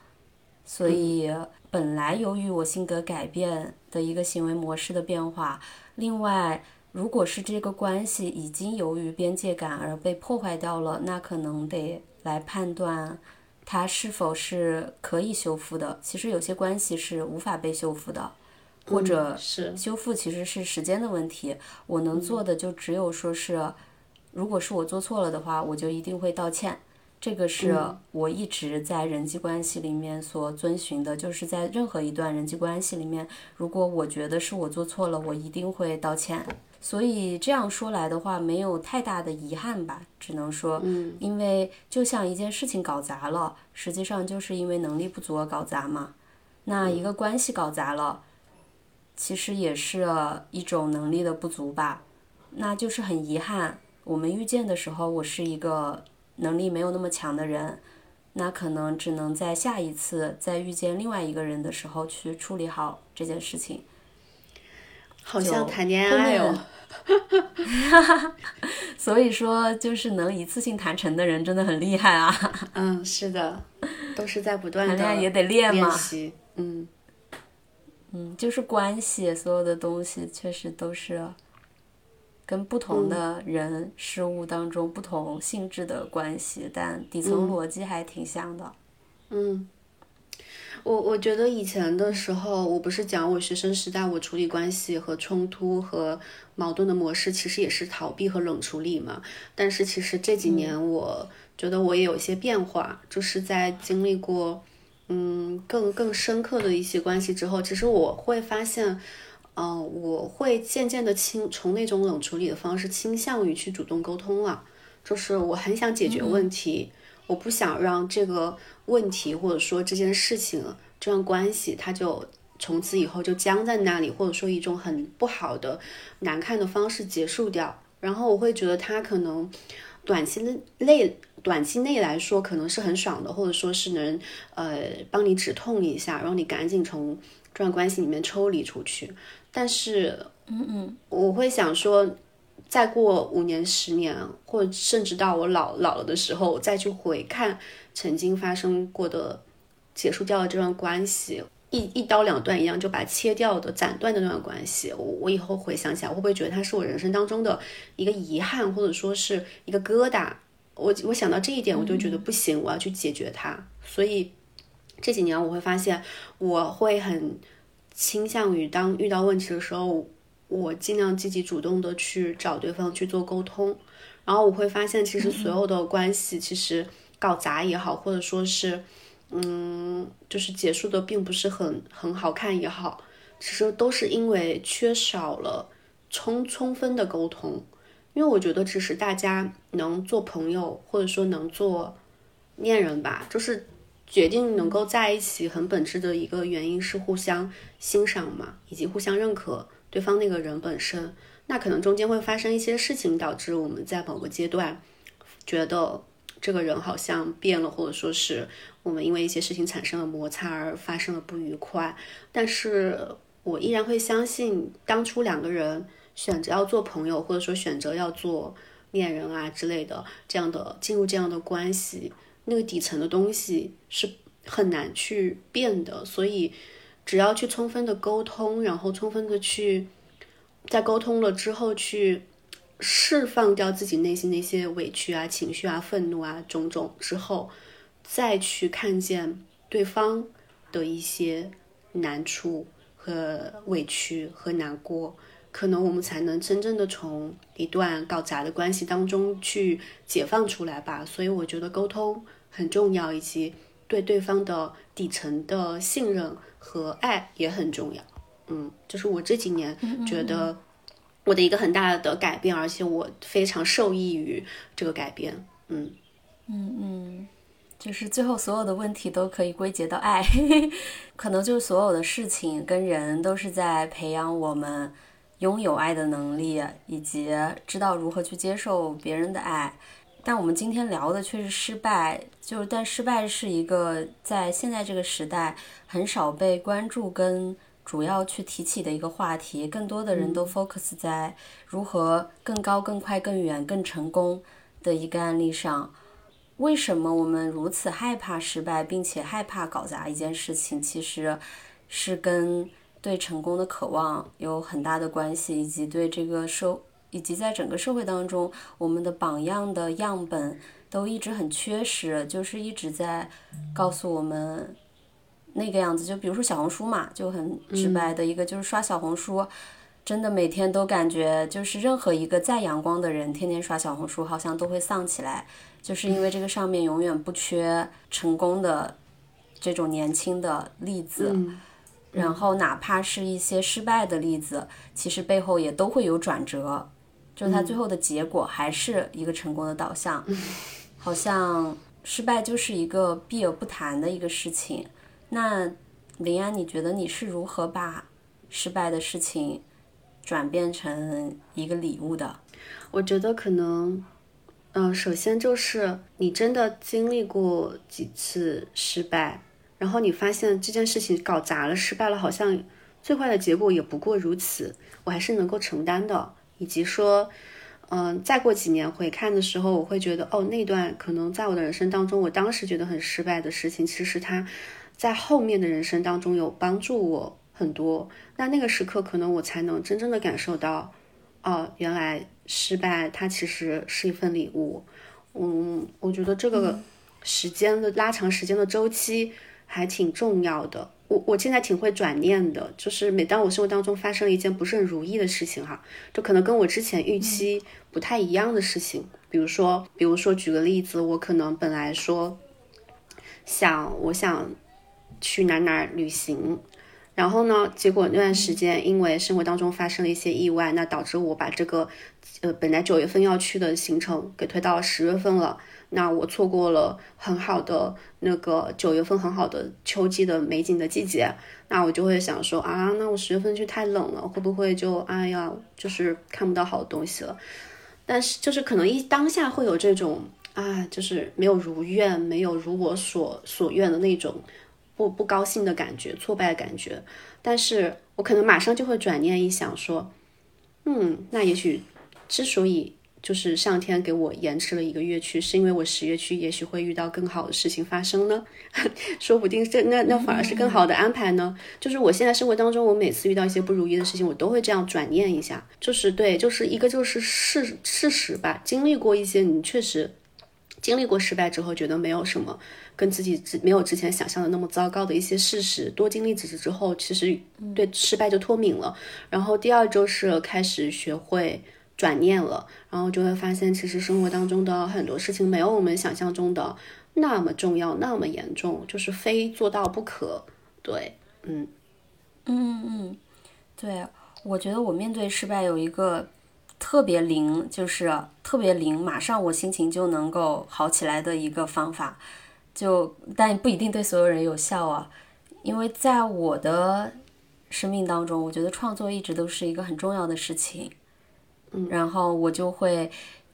所以本来由于我性格改变的一个行为模式的变化，另外如果是这个关系已经由于边界感而被破坏掉了，那可能得来判断。它是否是可以修复的？其实有些关系是无法被修复的，或者是修复其实是时间的问题。我能做的就只有说是，如果是我做错了的话，我就一定会道歉。这个是我一直在人际关系里面所遵循的，就是在任何一段人际关系里面，如果我觉得是我做错了，我一定会道歉。所以这样说来的话，没有太大的遗憾吧，只能说，因为就像一件事情搞砸了，实际上就是因为能力不足而搞砸嘛。那一个关系搞砸了，其实也是一种能力的不足吧。那就是很遗憾，我们遇见的时候，我是一个能力没有那么强的人，那可能只能在下一次再遇见另外一个人的时候去处理好这件事情。好像谈恋爱哦。<laughs> 哈哈，所以说就是能一次性谈成的人真的很厉害啊。<laughs> 嗯，是的，都是在不断的谈恋爱也得练嘛。嗯嗯，就是关系，所有的东西确实都是跟不同的人事物当中不同性质的关系，但底层逻辑还挺像的。嗯。我我觉得以前的时候，我不是讲我学生时代我处理关系和冲突和矛盾的模式，其实也是逃避和冷处理嘛。但是其实这几年，我觉得我也有一些变化，就是在经历过嗯更更深刻的一些关系之后，其实我会发现，嗯，我会渐渐的倾从那种冷处理的方式倾向于去主动沟通了，就是我很想解决问题。我不想让这个问题，或者说这件事情、这段关系，它就从此以后就僵在那里，或者说一种很不好的、难看的方式结束掉。然后我会觉得它可能短期内、短期内来说可能是很爽的，或者说是能呃帮你止痛一下，让你赶紧从这段关系里面抽离出去。但是，嗯嗯，我会想说。再过五年、十年，或甚至到我老老了的时候，再去回看曾经发生过的、结束掉的这段关系，一一刀两断一样，就把切掉的、斩断的那段关系，我我以后回想起来，会不会觉得它是我人生当中的一个遗憾，或者说是一个疙瘩？我我想到这一点，我就觉得不行，我要去解决它。所以这几年我会发现，我会很。倾向于当遇到问题的时候，我尽量积极主动的去找对方去做沟通，然后我会发现，其实所有的关系其实搞砸也好，或者说是，嗯，就是结束的并不是很很好看也好，其实都是因为缺少了充充分的沟通。因为我觉得，其实大家能做朋友，或者说能做恋人吧，就是决定能够在一起，很本质的一个原因是互相欣赏嘛，以及互相认可对方那个人本身。那可能中间会发生一些事情，导致我们在某个阶段觉得这个人好像变了，或者说是我们因为一些事情产生了摩擦而发生了不愉快。但是我依然会相信，当初两个人。选择要做朋友，或者说选择要做恋人啊之类的，这样的进入这样的关系，那个底层的东西是很难去变的。所以，只要去充分的沟通，然后充分的去在沟通了之后去释放掉自己内心那些委屈啊、情绪啊、愤怒啊种种之后，再去看见对方的一些难处和委屈和难过。可能我们才能真正的从一段搞砸的关系当中去解放出来吧。所以我觉得沟通很重要，以及对对方的底层的信任和爱也很重要。嗯，就是我这几年觉得我的一个很大的改变，而且我非常受益于这个改变。嗯嗯嗯，就是最后所有的问题都可以归结到爱，<laughs> 可能就是所有的事情跟人都是在培养我们。拥有爱的能力，以及知道如何去接受别人的爱，但我们今天聊的却是失败。就是但失败是一个在现在这个时代很少被关注跟主要去提起的一个话题。更多的人都 focus 在如何更高、更快、更远、更成功的一个案例上。为什么我们如此害怕失败，并且害怕搞砸一件事情？其实是跟。对成功的渴望有很大的关系，以及对这个社，以及在整个社会当中，我们的榜样的样本都一直很缺失，就是一直在告诉我们那个样子。就比如说小红书嘛，就很直白的一个，就是刷小红书，真的每天都感觉就是任何一个再阳光的人，天天刷小红书，好像都会丧起来，就是因为这个上面永远不缺成功的这种年轻的例子。然后，哪怕是一些失败的例子，其实背后也都会有转折，就是它最后的结果还是一个成功的导向。<laughs> 好像失败就是一个避而不谈的一个事情。那林安，你觉得你是如何把失败的事情转变成一个礼物的？我觉得可能，嗯，首先就是你真的经历过几次失败。然后你发现这件事情搞砸了、失败了，好像最坏的结果也不过如此，我还是能够承担的。以及说，嗯，再过几年回看的时候，我会觉得，哦，那段可能在我的人生当中，我当时觉得很失败的事情，其实它在后面的人生当中有帮助我很多。那那个时刻，可能我才能真正的感受到，哦，原来失败它其实是一份礼物。嗯，我觉得这个时间的拉长时间的周期。还挺重要的，我我现在挺会转念的，就是每当我生活当中发生了一件不是很如意的事情哈，就可能跟我之前预期不太一样的事情，比如说，比如说举个例子，我可能本来说想我想去哪哪旅行，然后呢，结果那段时间因为生活当中发生了一些意外，那导致我把这个呃本来九月份要去的行程给推到十月份了。那我错过了很好的那个九月份很好的秋季的美景的季节，那我就会想说啊，那我十月份去太冷了，会不会就哎呀，就是看不到好东西了？但是就是可能一当下会有这种啊，就是没有如愿，没有如我所所愿的那种不不高兴的感觉，挫败的感觉。但是我可能马上就会转念一想说，嗯，那也许之所以。就是上天给我延迟了一个月去，是因为我十月去，也许会遇到更好的事情发生呢，<laughs> 说不定这那那反而是更好的安排呢。就是我现在生活当中，我每次遇到一些不如意的事情，我都会这样转念一下，就是对，就是一个就是事事实吧，经历过一些，你确实经历过失败之后，觉得没有什么跟自己之没有之前想象的那么糟糕的一些事实，多经历几次之后，其实对失败就脱敏了。然后第二就是开始学会转念了，然后就会发现，其实生活当中的很多事情没有我们想象中的那么重要，那么严重，就是非做到不可。对，嗯嗯嗯，对，我觉得我面对失败有一个。特别灵，就是特别灵，马上我心情就能够好起来的一个方法，就但不一定对所有人有效啊。因为在我的生命当中，我觉得创作一直都是一个很重要的事情。嗯，然后我就会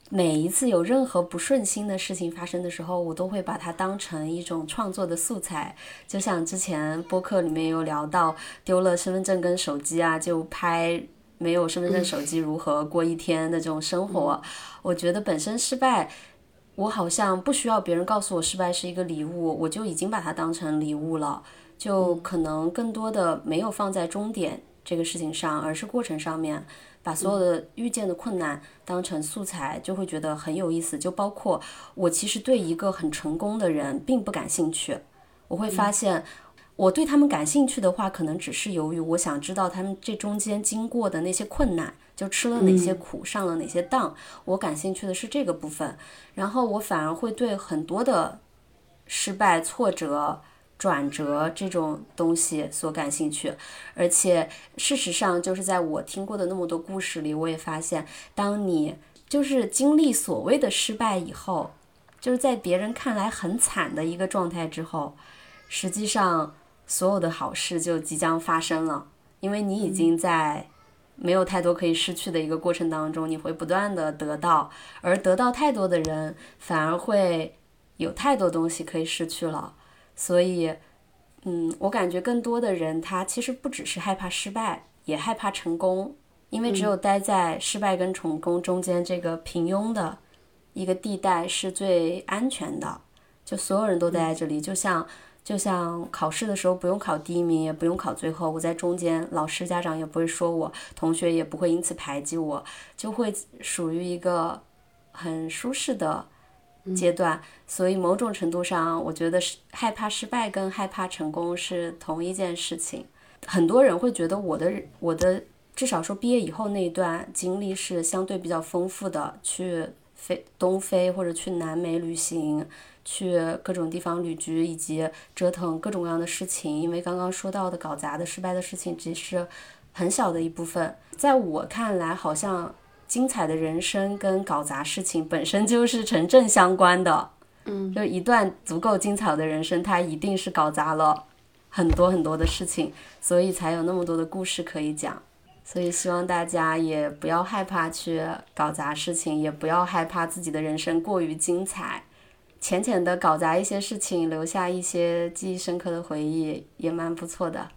每一次有任何不顺心的事情发生的时候，我都会把它当成一种创作的素材。就像之前播客里面有聊到丢了身份证跟手机啊，就拍。没有身份证、手机如何过一天的这种生活，我觉得本身失败，我好像不需要别人告诉我失败是一个礼物，我就已经把它当成礼物了。就可能更多的没有放在终点这个事情上，而是过程上面，把所有的遇见的困难当成素材，就会觉得很有意思。就包括我其实对一个很成功的人并不感兴趣，我会发现。我对他们感兴趣的话，可能只是由于我想知道他们这中间经过的那些困难，就吃了哪些苦，上了哪些当。我感兴趣的是这个部分，然后我反而会对很多的失败、挫折、转折这种东西所感兴趣。而且事实上，就是在我听过的那么多故事里，我也发现，当你就是经历所谓的失败以后，就是在别人看来很惨的一个状态之后，实际上。所有的好事就即将发生了，因为你已经在没有太多可以失去的一个过程当中，你会不断的得到，而得到太多的人反而会有太多东西可以失去了。所以，嗯，我感觉更多的人他其实不只是害怕失败，也害怕成功，因为只有待在失败跟成功中间这个平庸的一个地带是最安全的，就所有人都待在这里，就像。就像考试的时候不用考第一名，也不用考最后，我在中间，老师、家长也不会说我，同学也不会因此排挤我，就会属于一个很舒适的阶段。所以某种程度上，我觉得是害怕失败跟害怕成功是同一件事情。很多人会觉得我的我的至少说毕业以后那一段经历是相对比较丰富的，去飞东非或者去南美旅行。去各种地方旅居，以及折腾各种各样的事情。因为刚刚说到的搞砸的、失败的事情，只是很小的一部分。在我看来，好像精彩的人生跟搞砸事情本身就是成正相关的。嗯，就一段足够精彩的人生，它一定是搞砸了很多很多的事情，所以才有那么多的故事可以讲。所以希望大家也不要害怕去搞砸事情，也不要害怕自己的人生过于精彩。浅浅的搞砸一些事情，留下一些记忆深刻的回忆，也蛮不错的。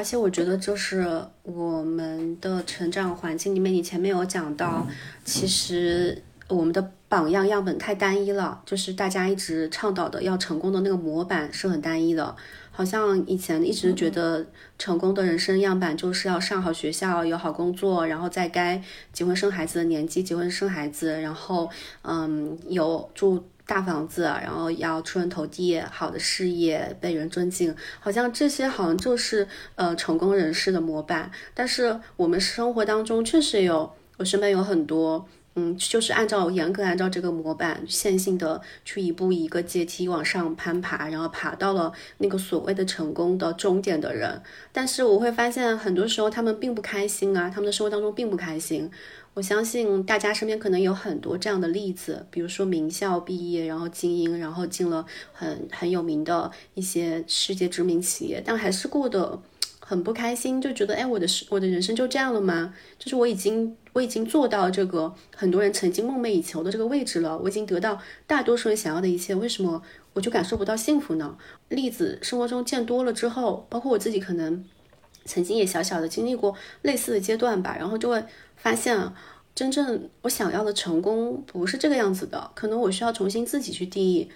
而且我觉得，就是我们的成长环境里面，你前面有讲到，其实我们的榜样样本太单一了，就是大家一直倡导的要成功的那个模板是很单一的。好像以前一直觉得成功的人生样板就是要上好学校，有好工作，然后在该结婚生孩子的年纪结婚生孩子，然后嗯有住。大房子，然后要出人头地，好的事业，被人尊敬，好像这些好像就是呃成功人士的模板。但是我们生活当中确实有，我身边有很多，嗯，就是按照严格按照这个模板线性的去一步一个阶梯往上攀爬，然后爬到了那个所谓的成功的终点的人。但是我会发现很多时候他们并不开心啊，他们的生活当中并不开心。我相信大家身边可能有很多这样的例子，比如说名校毕业，然后精英，然后进了很很有名的一些世界知名企业，但还是过得很不开心，就觉得哎，我的我的人生就这样了吗？就是我已经我已经做到这个很多人曾经梦寐以求的这个位置了，我已经得到大多数人想要的一切，为什么我就感受不到幸福呢？例子生活中见多了之后，包括我自己可能曾经也小小的经历过类似的阶段吧，然后就会。发现，真正我想要的成功不是这个样子的。可能我需要重新自己去定义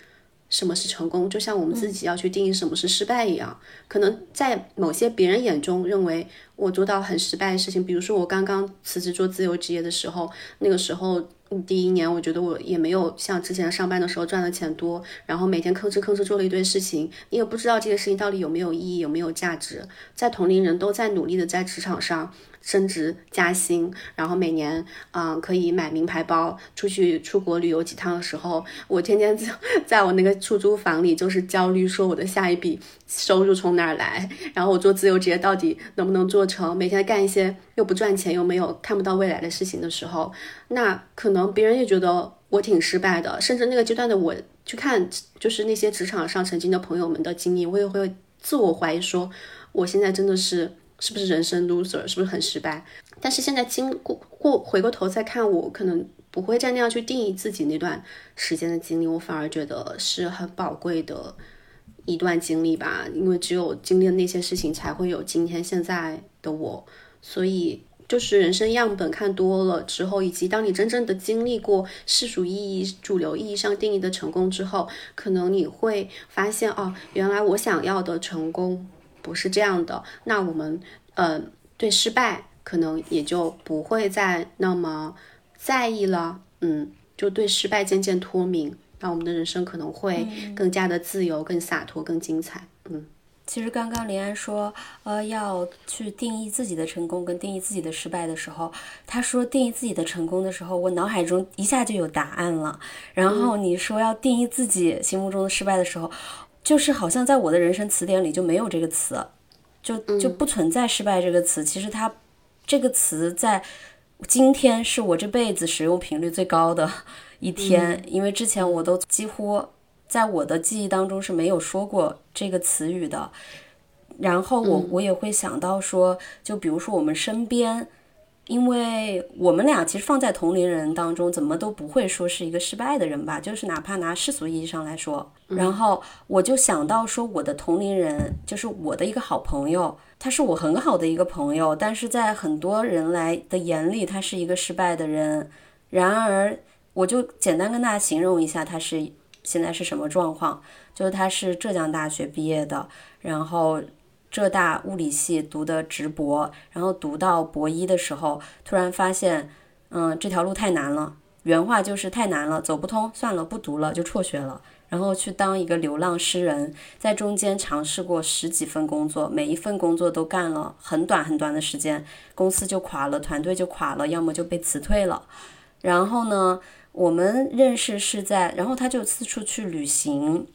什么是成功，就像我们自己要去定义什么是失败一样。可能在某些别人眼中认为我做到很失败的事情，比如说我刚刚辞职做自由职业的时候，那个时候第一年，我觉得我也没有像之前上班的时候赚的钱多，然后每天吭哧吭哧做了一堆事情，你也不知道这些事情到底有没有意义，有没有价值。在同龄人都在努力的在职场上。升职加薪，然后每年嗯可以买名牌包，出去出国旅游几趟的时候，我天天在在我那个出租房里就是焦虑，说我的下一笔收入从哪儿来？然后我做自由职业到底能不能做成？每天干一些又不赚钱又没有看不到未来的事情的时候，那可能别人也觉得我挺失败的。甚至那个阶段的我去看，就是那些职场上曾经的朋友们的经历，我也会自我怀疑，说我现在真的是。是不是人生 loser？是不是很失败？但是现在经过过回过头再看，我可能不会再那样去定义自己那段时间的经历，我反而觉得是很宝贵的一段经历吧。因为只有经历了那些事情，才会有今天现在的我。所以，就是人生样本看多了之后，以及当你真正的经历过世俗意义、主流意义上定义的成功之后，可能你会发现，哦，原来我想要的成功。不是这样的，那我们呃对失败可能也就不会再那么在意了，嗯，就对失败渐渐脱敏，那我们的人生可能会更加的自由、更洒脱、更精彩，嗯。其实刚刚林安说，呃，要去定义自己的成功跟定义自己的失败的时候，他说定义自己的成功的时候，我脑海中一下就有答案了。然后你说要定义自己心目中的失败的时候。就是好像在我的人生词典里就没有这个词，就就不存在失败这个词。其实它这个词在今天是我这辈子使用频率最高的一天，因为之前我都几乎在我的记忆当中是没有说过这个词语的。然后我我也会想到说，就比如说我们身边。因为我们俩其实放在同龄人当中，怎么都不会说是一个失败的人吧？就是哪怕拿世俗意义上来说，然后我就想到说，我的同龄人就是我的一个好朋友，他是我很好的一个朋友，但是在很多人来的眼里，他是一个失败的人。然而，我就简单跟大家形容一下，他是现在是什么状况？就是他是浙江大学毕业的，然后。浙大物理系读的直博，然后读到博一的时候，突然发现，嗯，这条路太难了。原话就是太难了，走不通，算了，不读了，就辍学了。然后去当一个流浪诗人，在中间尝试过十几份工作，每一份工作都干了很短很短的时间，公司就垮了，团队就垮了，要么就被辞退了。然后呢，我们认识是在，然后他就四处去旅行，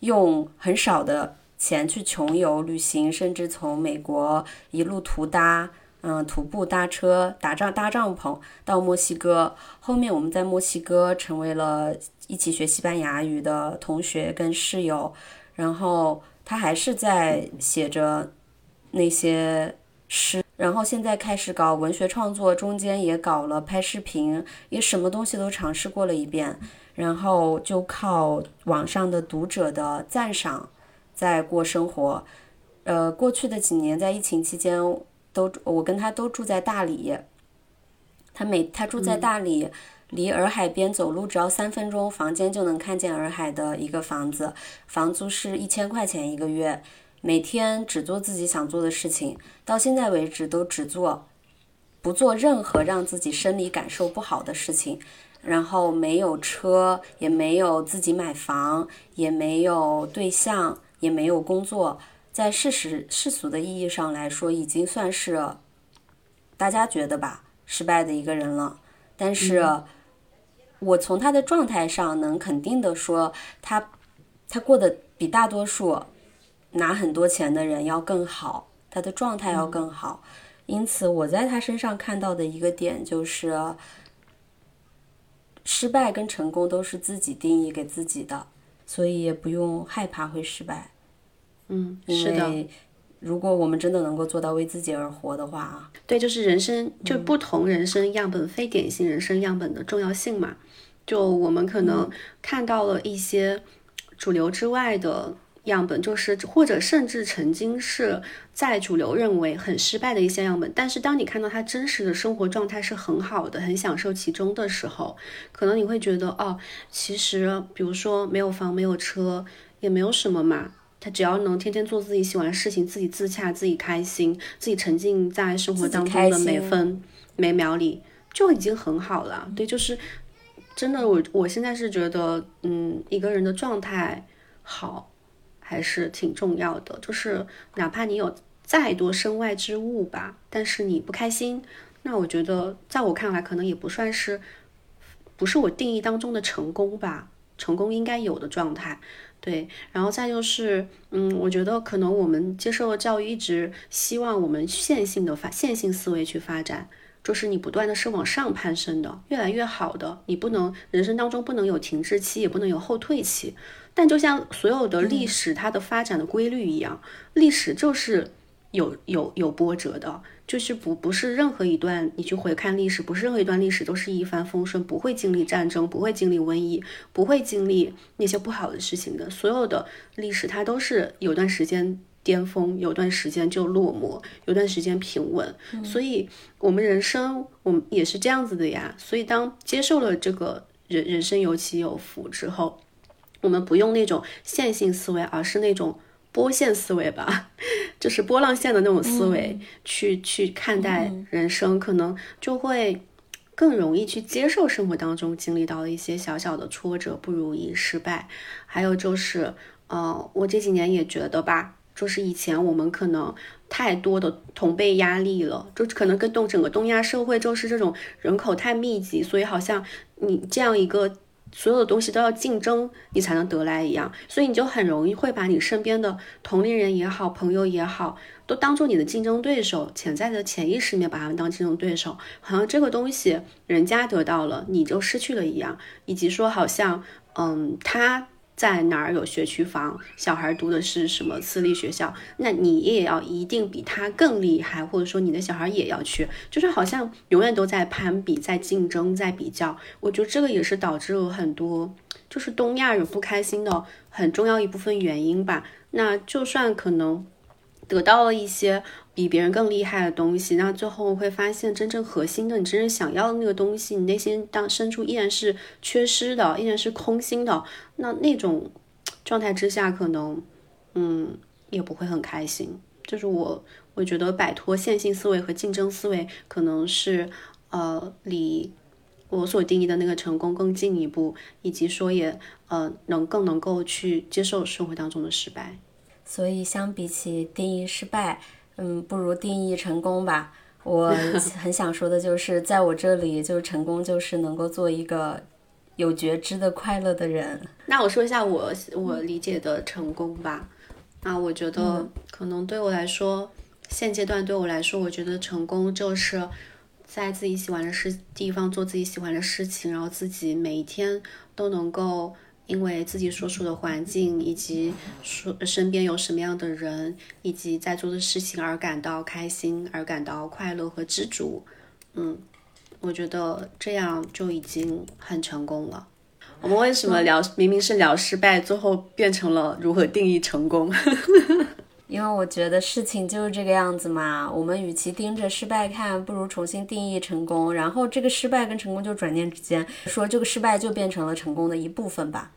用很少的。钱去穷游、旅行，甚至从美国一路途搭，嗯，徒步搭车、打帐搭帐篷到墨西哥。后面我们在墨西哥成为了一起学西班牙语的同学跟室友。然后他还是在写着那些诗，然后现在开始搞文学创作，中间也搞了拍视频，也什么东西都尝试过了一遍。然后就靠网上的读者的赞赏。在过生活，呃，过去的几年在疫情期间，都我跟他都住在大理。他每他住在大理，离洱海边走路只要三分钟，房间就能看见洱海的一个房子，房租是一千块钱一个月，每天只做自己想做的事情，到现在为止都只做，不做任何让自己生理感受不好的事情，然后没有车，也没有自己买房，也没有对象。也没有工作，在事实世俗的意义上来说，已经算是大家觉得吧失败的一个人了。但是，我从他的状态上能肯定的说，他他过得比大多数拿很多钱的人要更好，他的状态要更好。因此，我在他身上看到的一个点就是，失败跟成功都是自己定义给自己的。所以也不用害怕会失败，嗯，是的。如果我们真的能够做到为自己而活的话啊，对，就是人生就不同人生样本、非典型人生样本的重要性嘛。就我们可能看到了一些主流之外的。样本就是，或者甚至曾经是在主流认为很失败的一些样本，但是当你看到他真实的生活状态是很好的，很享受其中的时候，可能你会觉得，哦，其实比如说没有房没有车也没有什么嘛，他只要能天天做自己喜欢的事情，自己自洽，自己开心，自己沉浸在生活当中的每分每秒里，就已经很好了。对，就是真的，我我现在是觉得，嗯，一个人的状态好还是挺重要的。就是哪怕你有再多身外之物吧，但是你不开心，那我觉得在我看来，可能也不算是，不是我定义当中的成功吧。成功应该有的状态。对，然后再就是，嗯，我觉得可能我们接受的教育一直希望我们线性的发线性思维去发展，就是你不断的是往上攀升的，越来越好的，你不能人生当中不能有停滞期，也不能有后退期。但就像所有的历史它的发展的规律一样，历史就是有有有波折的。就是不不是任何一段，你去回看历史，不是任何一段历史都是一帆风顺，不会经历战争，不会经历瘟疫，不会经历那些不好的事情的。所有的历史它都是有段时间巅峰，有段时间就落寞，有段时间平稳。所以，我们人生我们也是这样子的呀。所以，当接受了这个人人生有起有伏之后，我们不用那种线性思维，而是那种。波线思维吧，<laughs> 就是波浪线的那种思维，去去看待人生，可能就会更容易去接受生活当中经历到的一些小小的挫折、不如意、失败。还有就是，呃，我这几年也觉得吧，就是以前我们可能太多的同辈压力了，就可能跟东整个东亚社会就是这种人口太密集，所以好像你这样一个。所有的东西都要竞争，你才能得来一样，所以你就很容易会把你身边的同龄人也好，朋友也好，都当做你的竞争对手，潜在的潜意识里面把他们当竞争对手，好像这个东西人家得到了，你就失去了一样，以及说好像，嗯，他。在哪儿有学区房，小孩读的是什么私立学校，那你也要一定比他更厉害，或者说你的小孩也要去，就是好像永远都在攀比、在竞争、在比较。我觉得这个也是导致了很多就是东亚人不开心的很重要一部分原因吧。那就算可能得到了一些。比别人更厉害的东西，那最后会发现真正核心的，你真正想要的那个东西，你内心当深处依然是缺失的，依然是空心的。那那种状态之下，可能嗯也不会很开心。就是我我觉得摆脱线性思维和竞争思维，可能是呃离我所定义的那个成功更进一步，以及说也呃能更能够去接受生活当中的失败。所以相比起定义失败。嗯，不如定义成功吧。我 <laughs> 很想说的就是，在我这里，就是成功就是能够做一个有觉知的快乐的人。那我说一下我我理解的成功吧。那我觉得可能对我来说，现阶段对我来说，我觉得成功就是在自己喜欢的事地方做自己喜欢的事情，然后自己每一天都能够。因为自己所处的环境，以及说身边有什么样的人，以及在做的事情而感到开心，而感到快乐和知足，嗯，我觉得这样就已经很成功了。我们为什么聊明明是聊失败，最后变成了如何定义成功？<laughs> 因为我觉得事情就是这个样子嘛，我们与其盯着失败看，不如重新定义成功，然后这个失败跟成功就转念之间，说这个失败就变成了成功的一部分吧。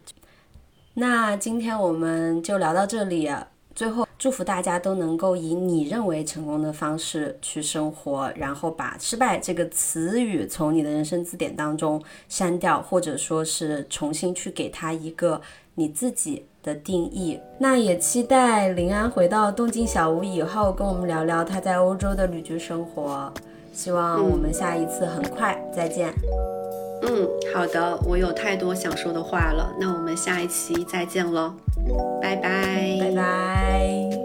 那今天我们就聊到这里，最后祝福大家都能够以你认为成功的方式去生活，然后把失败这个词语从你的人生字典当中删掉，或者说是重新去给它一个你自己。的定义，那也期待林安回到动静小屋以后，跟我们聊聊他在欧洲的旅居生活。希望我们下一次很快再见。嗯，好的，我有太多想说的话了，那我们下一期再见喽，拜拜，拜拜。